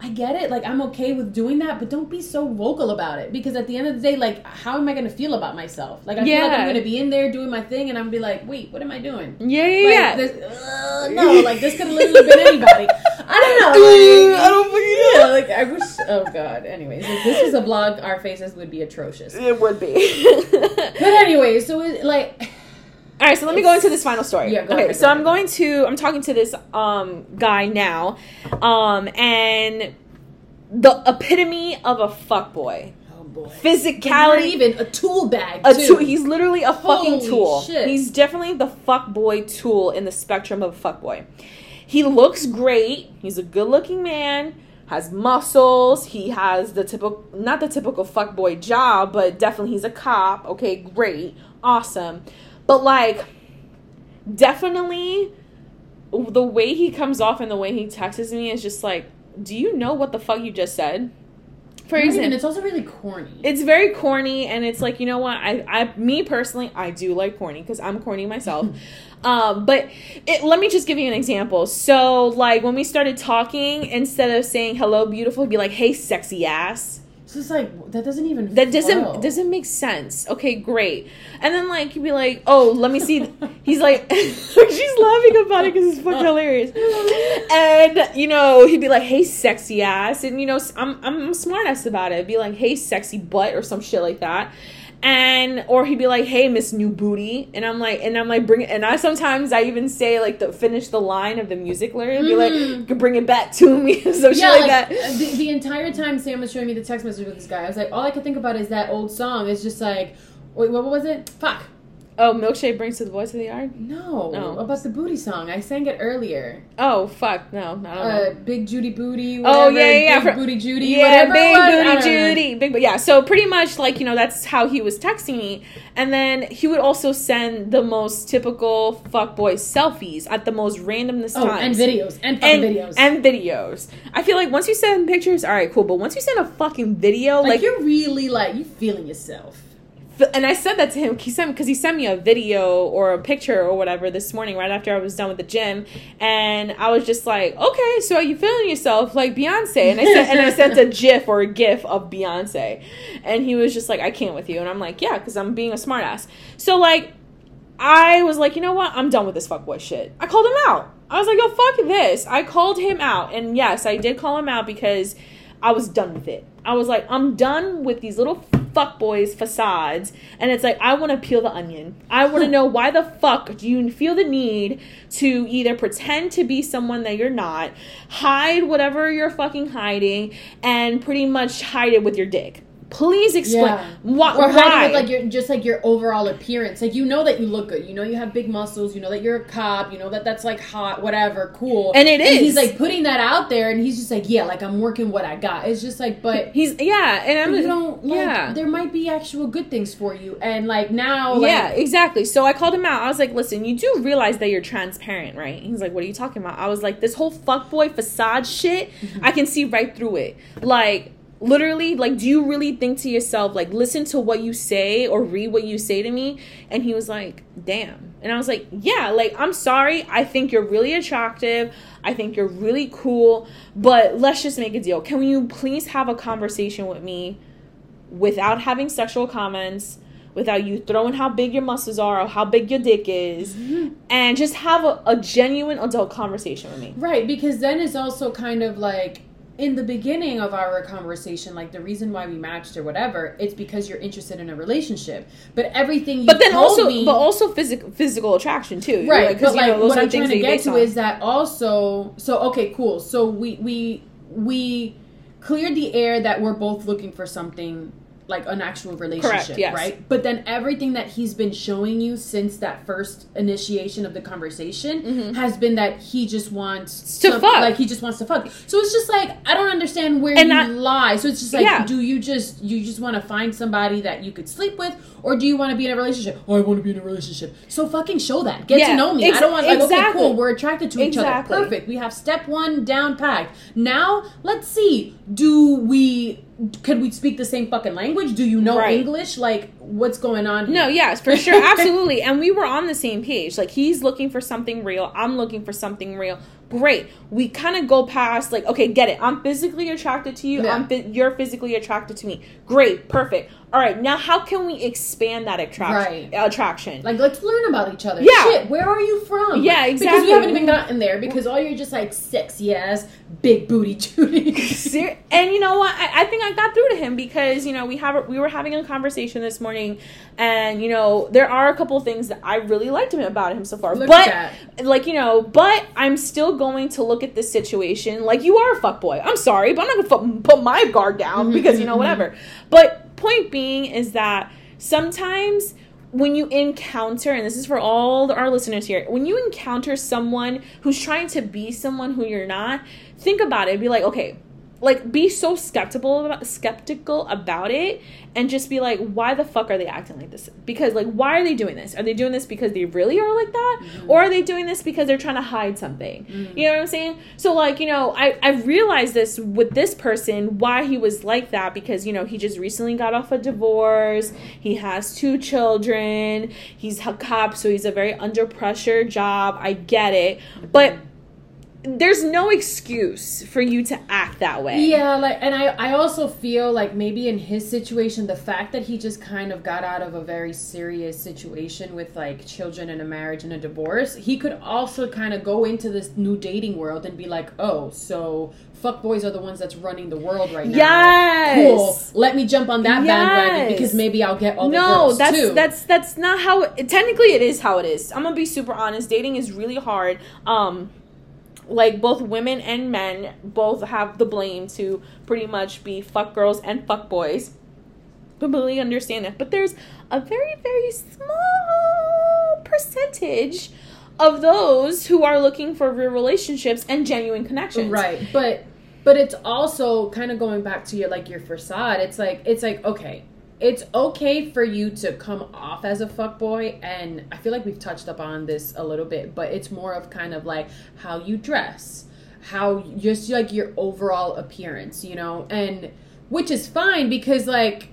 Speaker 2: I get it. Like I'm okay with doing that, but don't be so vocal about it because at the end of the day, like how am I going to feel about myself? Like I feel like I'm going to be in there doing my thing and I'm be like, "Wait, what am I doing?"
Speaker 1: yeah, yeah,
Speaker 2: Like,
Speaker 1: yeah.
Speaker 2: this- uh, no, like this could have literally been anybody. I don't know. Like,
Speaker 1: I don't fucking
Speaker 2: yeah, like I wish. Oh god. Anyways, if this was a vlog, our faces would be atrocious.
Speaker 1: It would be.
Speaker 2: But anyway, so it, like,
Speaker 1: All right, so let me go into this final story.
Speaker 2: Yeah, go
Speaker 1: okay,
Speaker 2: ahead,
Speaker 1: so
Speaker 2: go
Speaker 1: I'm going to I'm talking to this um guy now, um, and the epitome of a fuckboy.
Speaker 2: oh boy, not
Speaker 1: Physicality.
Speaker 2: even a tool bag.
Speaker 1: A
Speaker 2: too.
Speaker 1: tool. He's literally a fucking
Speaker 2: Holy
Speaker 1: tool.
Speaker 2: shit.
Speaker 1: He's definitely the fuck boy tool in the spectrum of fuck boy. He looks great. He's a good-looking man. Has muscles. He has the typical, not the typical fuckboy job, but definitely he's a cop. Okay, great, awesome. But like, definitely, the way he comes off and the way he texts me is just like, do you know what the fuck you just said? For
Speaker 2: Not even-
Speaker 1: example,
Speaker 2: it's also really corny.
Speaker 1: it's very corny and it's like you know what i i me personally i do like corny because i'm corny myself um but it, let me just give you an example so like when we started talking instead of saying hello beautiful be like hey sexy ass
Speaker 2: It's just like that doesn't even.
Speaker 1: that doesn't
Speaker 2: flow.
Speaker 1: doesn't make sense. Okay great. And then like you'd be like oh let me see. He's like she's laughing about it because it's fucking hilarious. And you know he'd be like hey sexy ass. And you know i'm i'm smart ass about it. Be like hey sexy butt or some shit like that and or he'd be like hey miss new booty and i'm like and i'm like bring it and i sometimes i even say like the finish the line of the music lyric be
Speaker 2: Mhm.
Speaker 1: like bring it back to me so
Speaker 2: yeah,
Speaker 1: like,
Speaker 2: like,
Speaker 1: that
Speaker 2: uh, the, the entire time Sam was showing me the text message with this guy, I was like, all I could think about is that old song. It's just like, wait, what was it? Fuck.
Speaker 1: Oh milkshake brings to the boys to the yard
Speaker 2: No,
Speaker 1: No.
Speaker 2: about the booty song. I sang it earlier.
Speaker 1: Oh fuck no, I don't know.
Speaker 2: Uh, Big Judy Booty.
Speaker 1: Oh,
Speaker 2: Whatever,
Speaker 1: yeah, yeah, yeah,
Speaker 2: Big Booty Judy.
Speaker 1: yeah,
Speaker 2: whatever
Speaker 1: big booty. Judy, big. But yeah, so pretty much like you know that's how he was texting me, and then he would also send the most typical fuckboy selfies at the most randomness
Speaker 2: Oh, and videos and
Speaker 1: and
Speaker 2: videos.
Speaker 1: and videos. I feel like once you send pictures, all right, cool. But once you send a fucking video,
Speaker 2: like,
Speaker 1: like,
Speaker 2: you're really like you feeling yourself.
Speaker 1: And I said that to him. He sent because he sent me a video or a picture or whatever this morning right after I was done with the gym, and I was just like, okay, so are you feeling yourself like Beyonce? And I sent and I sent a GIF or a GIF of Beyonce, and he was just like, I can't with you, and I'm like, yeah, because I'm being a smartass. So like. I was like, you know what? I'm done with this fuckboy shit. I called him out. I was like, yo, fuck this. I called him out. And yes, I did call him out because I was done with it. I was like, I'm done with these little fuckboys facades and it's like I want to peel the onion. I want to know why the fuck do you feel the need to either pretend to be someone that you're not, hide whatever you're fucking hiding and pretty much hide it with your dick. Please explain
Speaker 2: Yeah.
Speaker 1: why.
Speaker 2: or
Speaker 1: why?
Speaker 2: with like your just like your overall appearance. Like you know that you look good. You know you have big muscles. You know that you're a cop. You know that that's like hot, whatever, cool.
Speaker 1: And it
Speaker 2: He's like putting that out there, and he's just like, yeah, like I'm working what I got. It's just like, but
Speaker 1: He's yeah, and I'm
Speaker 2: you don't. Like,
Speaker 1: yeah.
Speaker 2: there might be actual good things for you, and like now, like,
Speaker 1: yeah, exactly. So I called him out. I was like, listen, you do realize that you're transparent, right? He's like, what are you talking about? I was like, this whole fuckboy facade shit. I can see right through it. Like, literally, like, do you really think to yourself, like, listen to what you say or read what you say to me? And he was like, damn. And I was like, yeah, like, I'm sorry. I think you're really attractive. I think you're really cool. But let's just make a deal. Can you please have a conversation with me? without having sexual comments, without you throwing how big your muscles are or how big your dick is, mm-hmm. and just have a, a genuine adult conversation with me.
Speaker 2: Right, because then it's also kind of like in the beginning of our conversation, like the reason why we matched or whatever, it's because you're interested in a relationship. But everything you
Speaker 1: But then
Speaker 2: told
Speaker 1: also,
Speaker 2: me,
Speaker 1: but also physical physical attraction too,
Speaker 2: right?
Speaker 1: Because
Speaker 2: but like what I'm trying to get to
Speaker 1: on.
Speaker 2: is that also. So okay, cool. So we we we cleared the air that we're both looking for something like an actual relationship,
Speaker 1: yes.
Speaker 2: right? But then everything that he's been showing you since that first initiation of the conversation has been that he just wants
Speaker 1: Mm-hmm. To fuck.
Speaker 2: like he just wants to fuck. So it's just like I don't understand where
Speaker 1: And
Speaker 2: you
Speaker 1: I-
Speaker 2: lie. So it's just like,
Speaker 1: Yeah.
Speaker 2: do you just you just want to find somebody that you could sleep with, or do you want to be in a relationship? Oh, I want to be in a relationship. So fucking show that. Get
Speaker 1: Yeah,
Speaker 2: to know me.
Speaker 1: ex-
Speaker 2: I don't want like okay, cool. We're attracted to each
Speaker 1: Exactly.
Speaker 2: other. Perfect. We have step one down packed. Now let's see. Do we? Could we speak the same fucking language? Do you know
Speaker 1: Right.
Speaker 2: English? Like what's going on? here?
Speaker 1: No, yes, for sure, absolutely. And we were on the same page. Like he's looking for something real. I'm looking for something real. Great. We kind of go past like, okay, get it. I'm physically attracted to you.
Speaker 2: Yeah.
Speaker 1: I'm fi- you're physically attracted to me. Great, perfect. All right, now how can we expand that attraction?
Speaker 2: Right.
Speaker 1: Attraction.
Speaker 2: Like, let's learn about each other.
Speaker 1: Yeah.
Speaker 2: Shit, where are you from?
Speaker 1: Yeah, exactly.
Speaker 2: Because we haven't even gotten there because all you're just like sexy ass, big booty Judy.
Speaker 1: And you know what? I, I think I got through to him because you know we have we were having a conversation this morning, and you know there are a couple things that I really liked him about him so far.
Speaker 2: Look
Speaker 1: but like you know, but I'm still going to look at this situation like you are a fuckboy. I'm sorry, but I'm not gonna put my guard down
Speaker 2: Mhm,
Speaker 1: because you know
Speaker 2: mhm.
Speaker 1: whatever. But point being is that sometimes when you encounter, and this is for all our listeners here, when you encounter someone who's trying to be someone who you're not, think about it. Be like, okay, like be so skeptical about skeptical about it and just be like why the fuck are they acting like this? Because like why are they doing this? Are they doing this because they really are like that?
Speaker 2: Mm-hmm.
Speaker 1: or are they doing this because they're trying to hide something? You know what i'm saying? So like you know i i realized this with this person why he was like that because you know he just recently got off a divorce. He has two children. He's a cop so he's a very under pressure job. I get it. But there's no excuse for you to act that way.
Speaker 2: Yeah, like, and I, I also feel like maybe in his situation, the fact that he just kind of got out of a very serious situation with like children and a marriage and a divorce, he could also kind of go into this new dating world and be like, oh, so fuck boys are the ones that's running the world right now.
Speaker 1: Yes.
Speaker 2: Cool. Let me jump on that bandwagon because maybe I'll get all the
Speaker 1: no,
Speaker 2: girls
Speaker 1: that's
Speaker 2: too.
Speaker 1: that's that's not how. It, technically, it is how it is. I'm gonna be super honest. Dating is really hard. Um, like both women and men both have the blame to pretty much be fuck girls and fuck boys. Completely understand that, but there's a very very small percentage of those who are looking for real relationships and genuine connections.
Speaker 2: Right, but but it's also kind of going back to your like your facade. It's like it's like okay, it's okay for you to come off as a fuck boy, and I feel like we've touched up on this a little bit, but it's more of kind of like how you dress, how just like your overall appearance, you know, and which is fine because like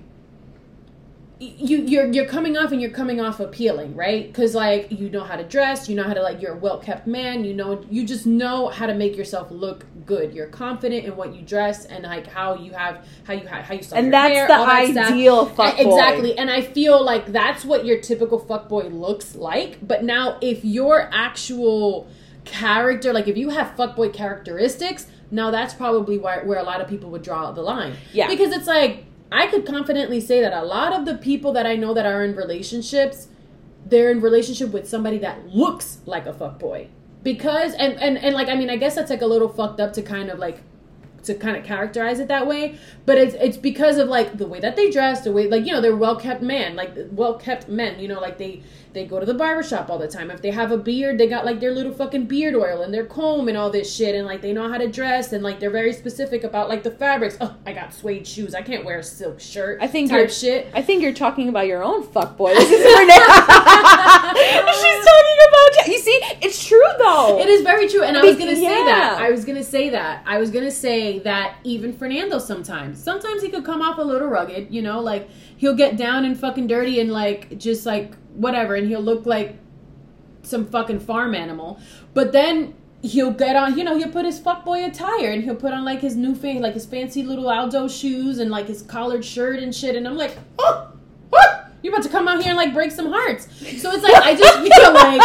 Speaker 2: you you're you're coming off and you're coming off appealing, right? Because like you know how to dress, you know how to like you're a well kept man, you know you just know how to make yourself look good. You're confident in what you dress and like how you have how you how you style
Speaker 1: And
Speaker 2: your
Speaker 1: that's
Speaker 2: hair,
Speaker 1: the
Speaker 2: all that
Speaker 1: ideal fuckboy.
Speaker 2: Exactly, and I feel like that's what your typical fuckboy looks like. But now, if your actual character, like if you have fuckboy characteristics, now that's probably where where a lot of people would draw the line.
Speaker 1: Yeah.
Speaker 2: because it's like I could confidently say that a lot of the people that I know that are in relationships, they're in relationship with somebody that looks like a fuck boy. Because and, and and like I mean I guess that's like a little fucked up to kind of like to kind of characterize it that way but it's it's because of like the way that they dress the way like you know they're well kept men like well kept men you know like they they go to the barber shop all the time if they have a beard they got like their little fucking beard oil and their comb and all this shit and like they know how to dress and like they're very specific about like the fabrics oh i got suede shoes i can't wear a silk shirt
Speaker 1: I think
Speaker 2: type
Speaker 1: you're
Speaker 2: shit
Speaker 1: I think you're talking about your own fuck boy. This is her. She's talking about you see. It's true though.
Speaker 2: It is very true, and I was gonna say
Speaker 1: Yeah.
Speaker 2: that. I was gonna say that. I was gonna say that even Fernando sometimes, sometimes he could come off a little rugged. You know, like he'll get down and fucking dirty and like just like whatever, and he'll look like some fucking farm animal. But then he'll get on, you know, he'll put his fuckboy attire and he'll put on like his new face, like his fancy little Aldo shoes and like his collared shirt and shit. And I'm like, oh, oh, you're about to come out here and like break some hearts. So it's like I just feel like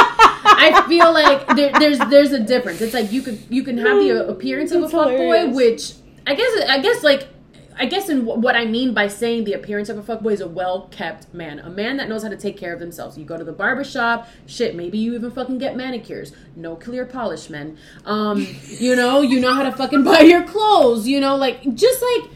Speaker 2: I feel like there, there's there's a difference. It's like you could you can have the mm, appearance of a
Speaker 1: That's
Speaker 2: fuckboy, which I guess I guess like. I guess in wh- what I mean by saying the appearance of a fuckboy is a well kept man, a man that knows how to take care of themselves. You go to the barber shop, shit, maybe you even fucking get manicures. No clear polish, men. Um, you know, you know how to fucking buy your clothes. You know, like just like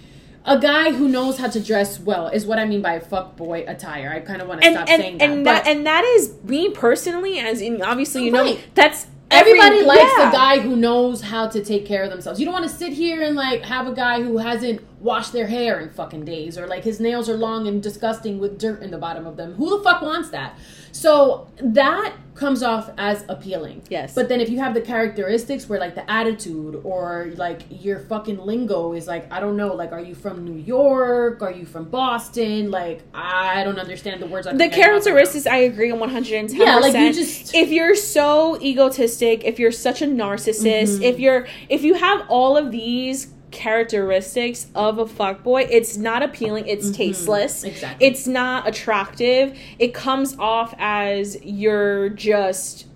Speaker 2: a guy who knows how to dress well is what I mean by fuckboy attire. I kind of want to stop
Speaker 1: and
Speaker 2: saying that.
Speaker 1: and that and that is me personally, as in obviously you know
Speaker 2: Right.
Speaker 1: that's every-
Speaker 2: Everybody likes
Speaker 1: yeah.
Speaker 2: the guy who knows how to take care of themselves. You don't want to sit here and like have a guy who hasn't washed their hair in fucking days or like his nails are long and disgusting with dirt in the bottom of them. Who the fuck wants that? So that comes off as appealing.
Speaker 1: Yes.
Speaker 2: But then if you have the characteristics where like the attitude or like your fucking lingo is like I don't know, like are you from New York? Are you from Boston? Like I don't understand the words. I
Speaker 1: the characteristics I agree on 110
Speaker 2: Yeah, like, you just-
Speaker 1: if you're so egotistic if you're such a narcissist
Speaker 2: Mm-hmm.
Speaker 1: if you're if you have all of these characteristics of a fuckboy it's not appealing it's tasteless
Speaker 2: Mm-hmm. Exactly.
Speaker 1: it's not attractive it comes off as you're just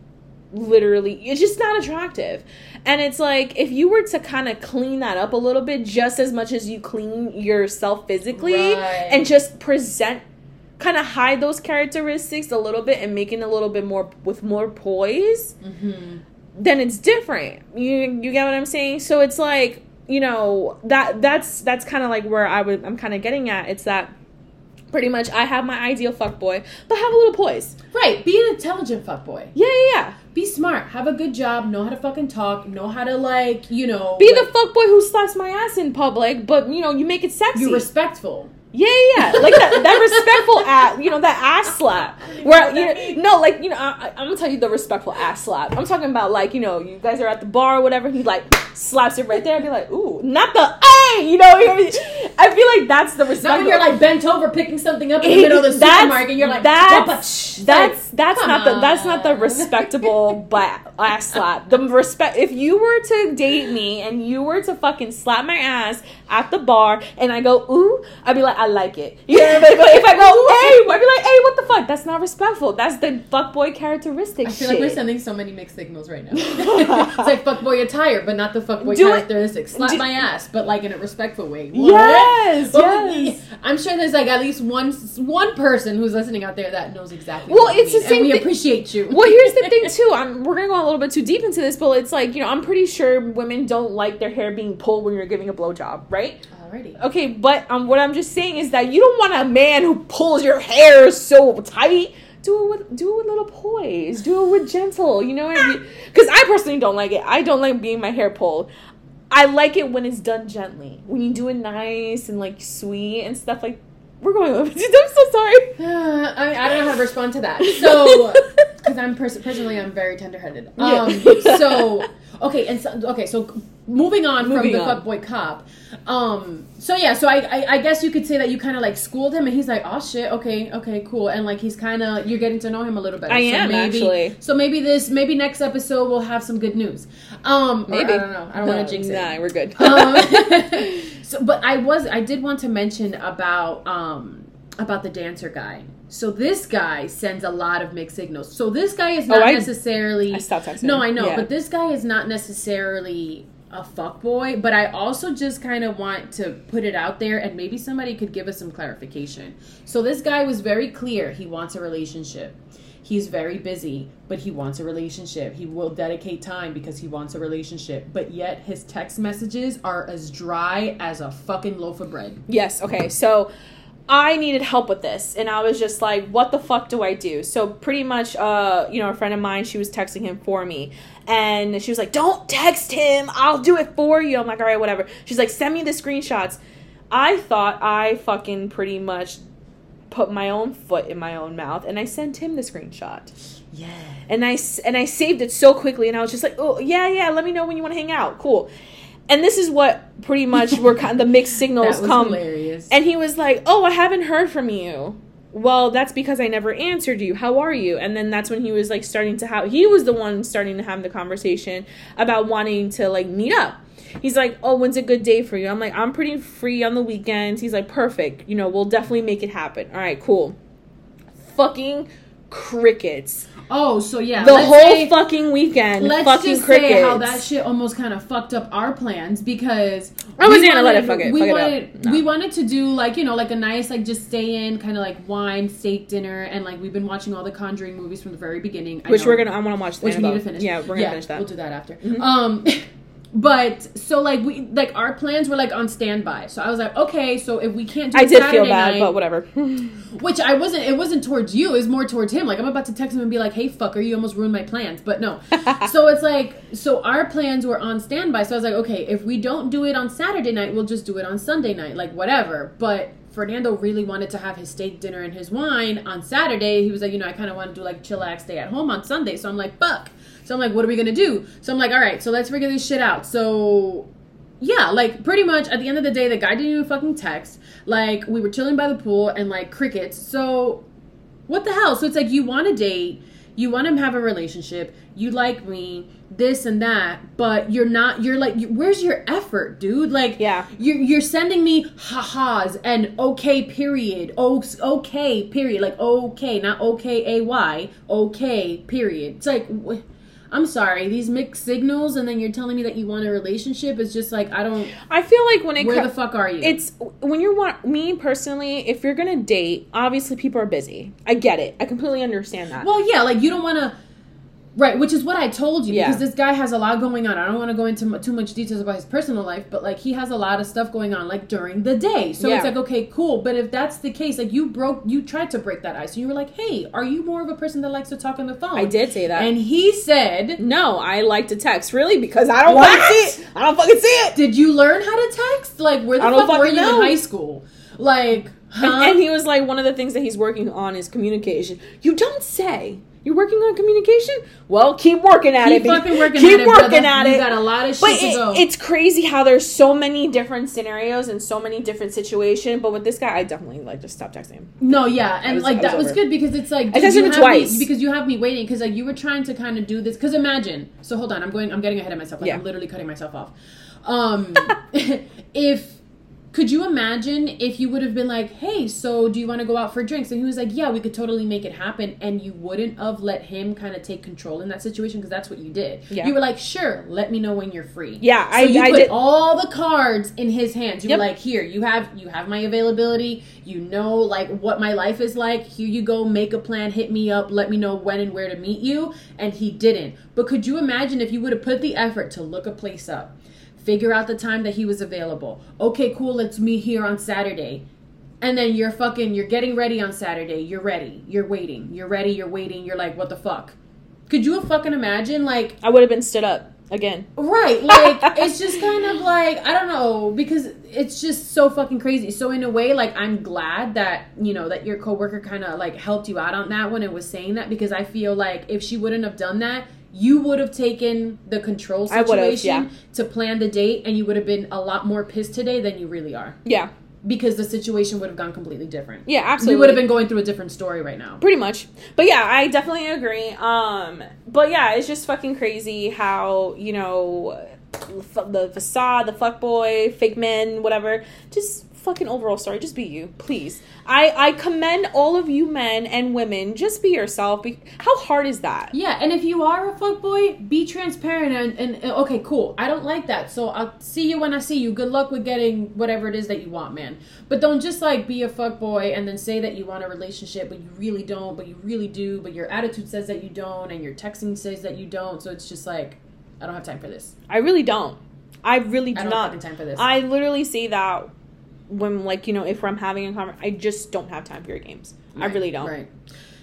Speaker 1: literally it's just not attractive and it's like if you were to kind of clean that up a little bit just as much as you clean yourself physically
Speaker 2: Right.
Speaker 1: and just present kind of hide those characteristics a little bit and make it a little bit more with more poise
Speaker 2: Mhm.
Speaker 1: then it's different you you get what i'm saying so it's like you know that that's that's kind of like where i would i'm kind of getting at it's that pretty much i have my ideal fuck boy but have a little poise
Speaker 2: Right, be an intelligent fuckboy.
Speaker 1: yeah yeah yeah
Speaker 2: Be smart, have a good job, know how to fucking talk, know how to like, you know,
Speaker 1: be the fuck boy who slaps my ass in public but you know you make it sexy
Speaker 2: you're respectful.
Speaker 1: Yeah, yeah, yeah. like that, that respectful ass, you know, that ass slap. Where you know, no, like you know, I, I'm gonna tell you the respectful ass slap. I'm talking about like you know, you guys are at the bar or whatever. He like slaps it right there. I'd be like, ooh, not the hey, you know. I feel like that's the
Speaker 2: Not when you're like bent over picking something up in the middle of the supermarket and you're like,
Speaker 1: that's that's that's
Speaker 2: come
Speaker 1: not the that's not the respectable but ass slap. The respect if you were to date me and you were to fucking slap my ass at the bar and I go ooh, I'd be like I like it. You know, but if I go hey, I'd be like hey, what the fuck? That's not respectful. That's the fuckboy characteristic
Speaker 2: I feel
Speaker 1: shit.
Speaker 2: like we're sending so many mixed signals right now. it's like fuckboy attire, but not the fuckboy
Speaker 1: Do it-
Speaker 2: characteristics. Slap
Speaker 1: do-
Speaker 2: my ass, but like in a respectful way. What?
Speaker 1: Yes,
Speaker 2: What
Speaker 1: yes.
Speaker 2: I'm sure there's like at least one one person who's listening out there that knows exactly.
Speaker 1: Well, it's the
Speaker 2: mean,
Speaker 1: same
Speaker 2: And we
Speaker 1: thi-
Speaker 2: appreciate you.
Speaker 1: well, here's the thing too. I'm we're gonna go a little bit too deep into this, but it's like you know I'm pretty sure women don't like their hair being pulled when you're giving a blowjob, right?
Speaker 2: Oh, Alrighty.
Speaker 1: Okay, but um, what I'm just saying is that you don't want a man who pulls your hair so tight. Do it with do it with little poise. Do it with gentle. You know what I mean? Because I personally don't like it. I don't like being my hair pulled. I like it when it's done gently. When you do it nice and like sweet and stuff like. We're going. I'm so sorry.
Speaker 2: Uh, I, I don't know how to respond to that. So, because I'm pers- personally, I'm very tenderheaded. Um,
Speaker 1: Yeah.
Speaker 2: so, okay, and so, okay, so moving on
Speaker 1: Moving
Speaker 2: from the
Speaker 1: on.
Speaker 2: fuckboy cop. Um, so yeah, so I, I, I guess you could say that you kind of like schooled him, and he's like, oh shit, okay, okay, cool, and like he's kind of you're getting to know him a little better.
Speaker 1: I
Speaker 2: so
Speaker 1: am,
Speaker 2: maybe,
Speaker 1: actually.
Speaker 2: So maybe this, maybe next episode we'll have some good news. Um, or
Speaker 1: Maybe
Speaker 2: I don't know. I don't want to jinx it.
Speaker 1: Nah, we're good.
Speaker 2: Um, so, but I was I did want to mention about um about the dancer guy. So this guy sends a lot of mixed signals. So this guy is oh, not
Speaker 1: Oh, I-
Speaker 2: necessarily
Speaker 1: I stopped texting
Speaker 2: No. I know,
Speaker 1: Yeah.
Speaker 2: but this guy is not necessarily a fuck boy, but I also just kind of want to put it out there and maybe somebody could give us some clarification. So this guy was very clear he wants a relationship. He's very busy, but he wants a relationship. He will dedicate time because he wants a relationship. But yet his text messages are as dry as a fucking loaf of bread.
Speaker 1: Yes, okay. So I needed help with this and I was just like, what the fuck do I do? So pretty much uh, you know, a friend of mine, she was texting him for me. And she was like, Don't text him, I'll do it for you. I'm like, all right, whatever. She's like, send me the screenshots. I thought I fucking pretty much put my own foot in my own mouth and I sent him the screenshot.
Speaker 2: Yeah.
Speaker 1: And I and I saved it so quickly and I was just like, "Oh, yeah, yeah, let me know when you want to hang out." Cool. And this is what pretty much were kind of the mixed signals come.
Speaker 2: hilarious.
Speaker 1: And he was like, "Oh, I haven't heard from you." Well, that's because I never answered you. How are you? And then that's when he was like starting to have he was the one starting to have the conversation about wanting to like meet up. He's like, "Oh, when's a good day for you?" I'm like, "I'm pretty free on the weekends." He's like, "Perfect. You know, we'll definitely make it happen." All right, cool. Fucking crickets.
Speaker 2: Oh, so yeah.
Speaker 1: The whole
Speaker 2: say-
Speaker 1: fucking weekend.
Speaker 2: Let's
Speaker 1: fucking
Speaker 2: just
Speaker 1: crickets.
Speaker 2: say how that shit almost kind of fucked up our plans because
Speaker 1: I
Speaker 2: we
Speaker 1: gonna let it
Speaker 2: wanted-
Speaker 1: fuck it-
Speaker 2: We
Speaker 1: fuck it
Speaker 2: wanted
Speaker 1: No.
Speaker 2: we wanted to do like you know like a nice like just stay in kind of like wine steak dinner and like we've been watching all the Conjuring movies from the very beginning. I
Speaker 1: Which
Speaker 2: know-
Speaker 1: we're gonna I wanna watch the
Speaker 2: which we need to finish.
Speaker 1: Yeah, we're gonna finish that.
Speaker 2: We'll do that after.
Speaker 1: Mhm.
Speaker 2: Um, but so like we like our plans were like on standby. So I was like, okay, so if we can't do
Speaker 1: I did
Speaker 2: Saturday
Speaker 1: feel bad,
Speaker 2: night,
Speaker 1: but whatever.
Speaker 2: which I wasn't. It wasn't towards you. It was more towards him. Like I'm about to text him and be like, "Hey, fucker, you almost ruined my plans." But no. so it's like, so our plans were on standby. So I was like, okay, if we don't do it on Saturday night, we'll just do it on Sunday night, like whatever. But Fernando really wanted to have his steak dinner and his wine on Saturday. He was like, you know, I kind of want to do like chillax stay at home on Sunday. So I'm like, fuck. So I'm like, what are we gonna do? So I'm like, all right, so let's figure this shit out. So yeah, like pretty much at the end of the day, the guy didn't even fucking text. Like we were chilling by the pool and like crickets. So what the hell? So it's like you want to date, you want to have a relationship, you like me, this and that, but you're not. You're like, where's your effort, dude? Like,
Speaker 1: Yeah.
Speaker 2: you're you're sending me ha-has and okay period, oh okay period, like okay, not okay a y, okay period. It's like. wh- I'm sorry, these mixed signals, and then you're telling me that you want a relationship. It's just like I don't.
Speaker 1: I feel like when it
Speaker 2: Where
Speaker 1: co-
Speaker 2: the fuck are you?
Speaker 1: it's when you're want me personally, if you're gonna date, obviously people are busy. I get it. I completely understand that.
Speaker 2: Well, yeah, like you don't want to. Right, which is what I told you
Speaker 1: Yeah.
Speaker 2: because this guy has a lot going on. I don't want to go into too much details about his personal life, but like he has a lot of stuff going on like during the day. So
Speaker 1: Yeah.
Speaker 2: it's like okay, cool. But if that's the case, like you broke, you tried to break that ice. And you were like, "Hey, are you more of a person that likes to talk on the phone?"
Speaker 1: I did say that.
Speaker 2: and he said,
Speaker 1: no, I like to text. Really? Because I don't
Speaker 2: What?
Speaker 1: fucking see it. I don't fucking see it.
Speaker 2: "Did you learn how to text? Like where the fuck were you
Speaker 1: know.
Speaker 2: in high school? Like, huh?"
Speaker 1: And, and he was like, one of the things that he's working on is communication. You don't say. You're working on communication? Well, keep working at
Speaker 2: Keep
Speaker 1: it. baby.
Speaker 2: fucking working
Speaker 1: keep
Speaker 2: at it,
Speaker 1: Keep
Speaker 2: working
Speaker 1: at
Speaker 2: You
Speaker 1: it.
Speaker 2: You got a lot of shit
Speaker 1: But
Speaker 2: to
Speaker 1: it-
Speaker 2: go.
Speaker 1: it's crazy how there's so many different scenarios and so many different situations. But with this guy, I definitely like just stop texting him.
Speaker 2: No, yeah, and
Speaker 1: was-
Speaker 2: like
Speaker 1: I
Speaker 2: that
Speaker 1: was
Speaker 2: was good because it's like
Speaker 1: I texted him twice.
Speaker 2: me, because you have me waiting because like you were trying to kind of do this because imagine so hold on I'm going I'm getting ahead of myself like
Speaker 1: Yeah.
Speaker 2: I'm literally cutting myself off. Um, if could you imagine if you would have been like, hey, so do you want to go out for drinks? And he was like, yeah, we could totally make it happen, and you wouldn't have let him kind of take control in that situation because that's what you did.
Speaker 1: Yeah.
Speaker 2: You were like, sure, let me know when you're free.
Speaker 1: Yeah,
Speaker 2: so
Speaker 1: I-
Speaker 2: you
Speaker 1: I
Speaker 2: put
Speaker 1: did-
Speaker 2: all the cards in his hands. You
Speaker 1: Yep.
Speaker 2: were like, here, you have you have my availability. You know like what my life is like. Here you go, make a plan, hit me up, let me know when and where to meet you. And he didn't. But could you imagine if you would have put the effort to look a place up, figure out the time that he was available. Okay, cool, let's meet here on Saturday. And then you're fucking you're getting ready on Saturday. You're ready. You're waiting. You're ready, you're waiting. You're like, what the fuck? Could you have fucking imagine like
Speaker 1: I would have been stood up again.
Speaker 2: Right, like it's just kind of like I don't know because it's just so fucking crazy. So in a way, like I'm glad that you know that your coworker kind of like helped you out on that one and was saying that because I feel like if she wouldn't have done that, you would have taken the control situation
Speaker 1: yeah.
Speaker 2: to plan the date, and you would have been a lot more pissed today than you really are
Speaker 1: Yeah.
Speaker 2: because the situation would have gone completely different.
Speaker 1: Yeah, absolutely.
Speaker 2: We would have been going through a different story right now.
Speaker 1: pretty much but yeah i definitely agree um but yeah it's just fucking crazy how you know the facade, the fuck boy, fake men, whatever. Just fucking overall story. Just be you, please. I I commend all of you men and women. Just be yourself. Be, how hard is that?
Speaker 2: Yeah, and if you are a fuckboy, be transparent and, and, and okay, cool. I don't like that, so I'll see you when I see you. Good luck with getting whatever it is that you want, man. But don't just like be a fuckboy and then say that you want a relationship, but you really don't, but you really do, but your attitude says that you don't, and your texting says that you don't. So it's just like, I don't have time for this.
Speaker 1: I really don't. I really do
Speaker 2: I don't
Speaker 1: not.
Speaker 2: have time for this.
Speaker 1: I literally say that when like you know if I'm having a conversation, I just don't have time for your games. I really don't.
Speaker 2: Right.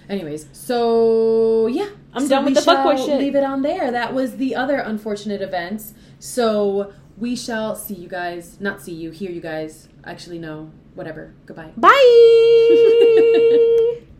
Speaker 2: Anyways, so yeah,
Speaker 1: I'm
Speaker 2: So
Speaker 1: done with the fuckboy shit.
Speaker 2: Leave it on there. That was the other unfortunate events. So we shall see you guys. Not see you. Hear you guys. Actually, no. Whatever. Goodbye.
Speaker 1: Bye.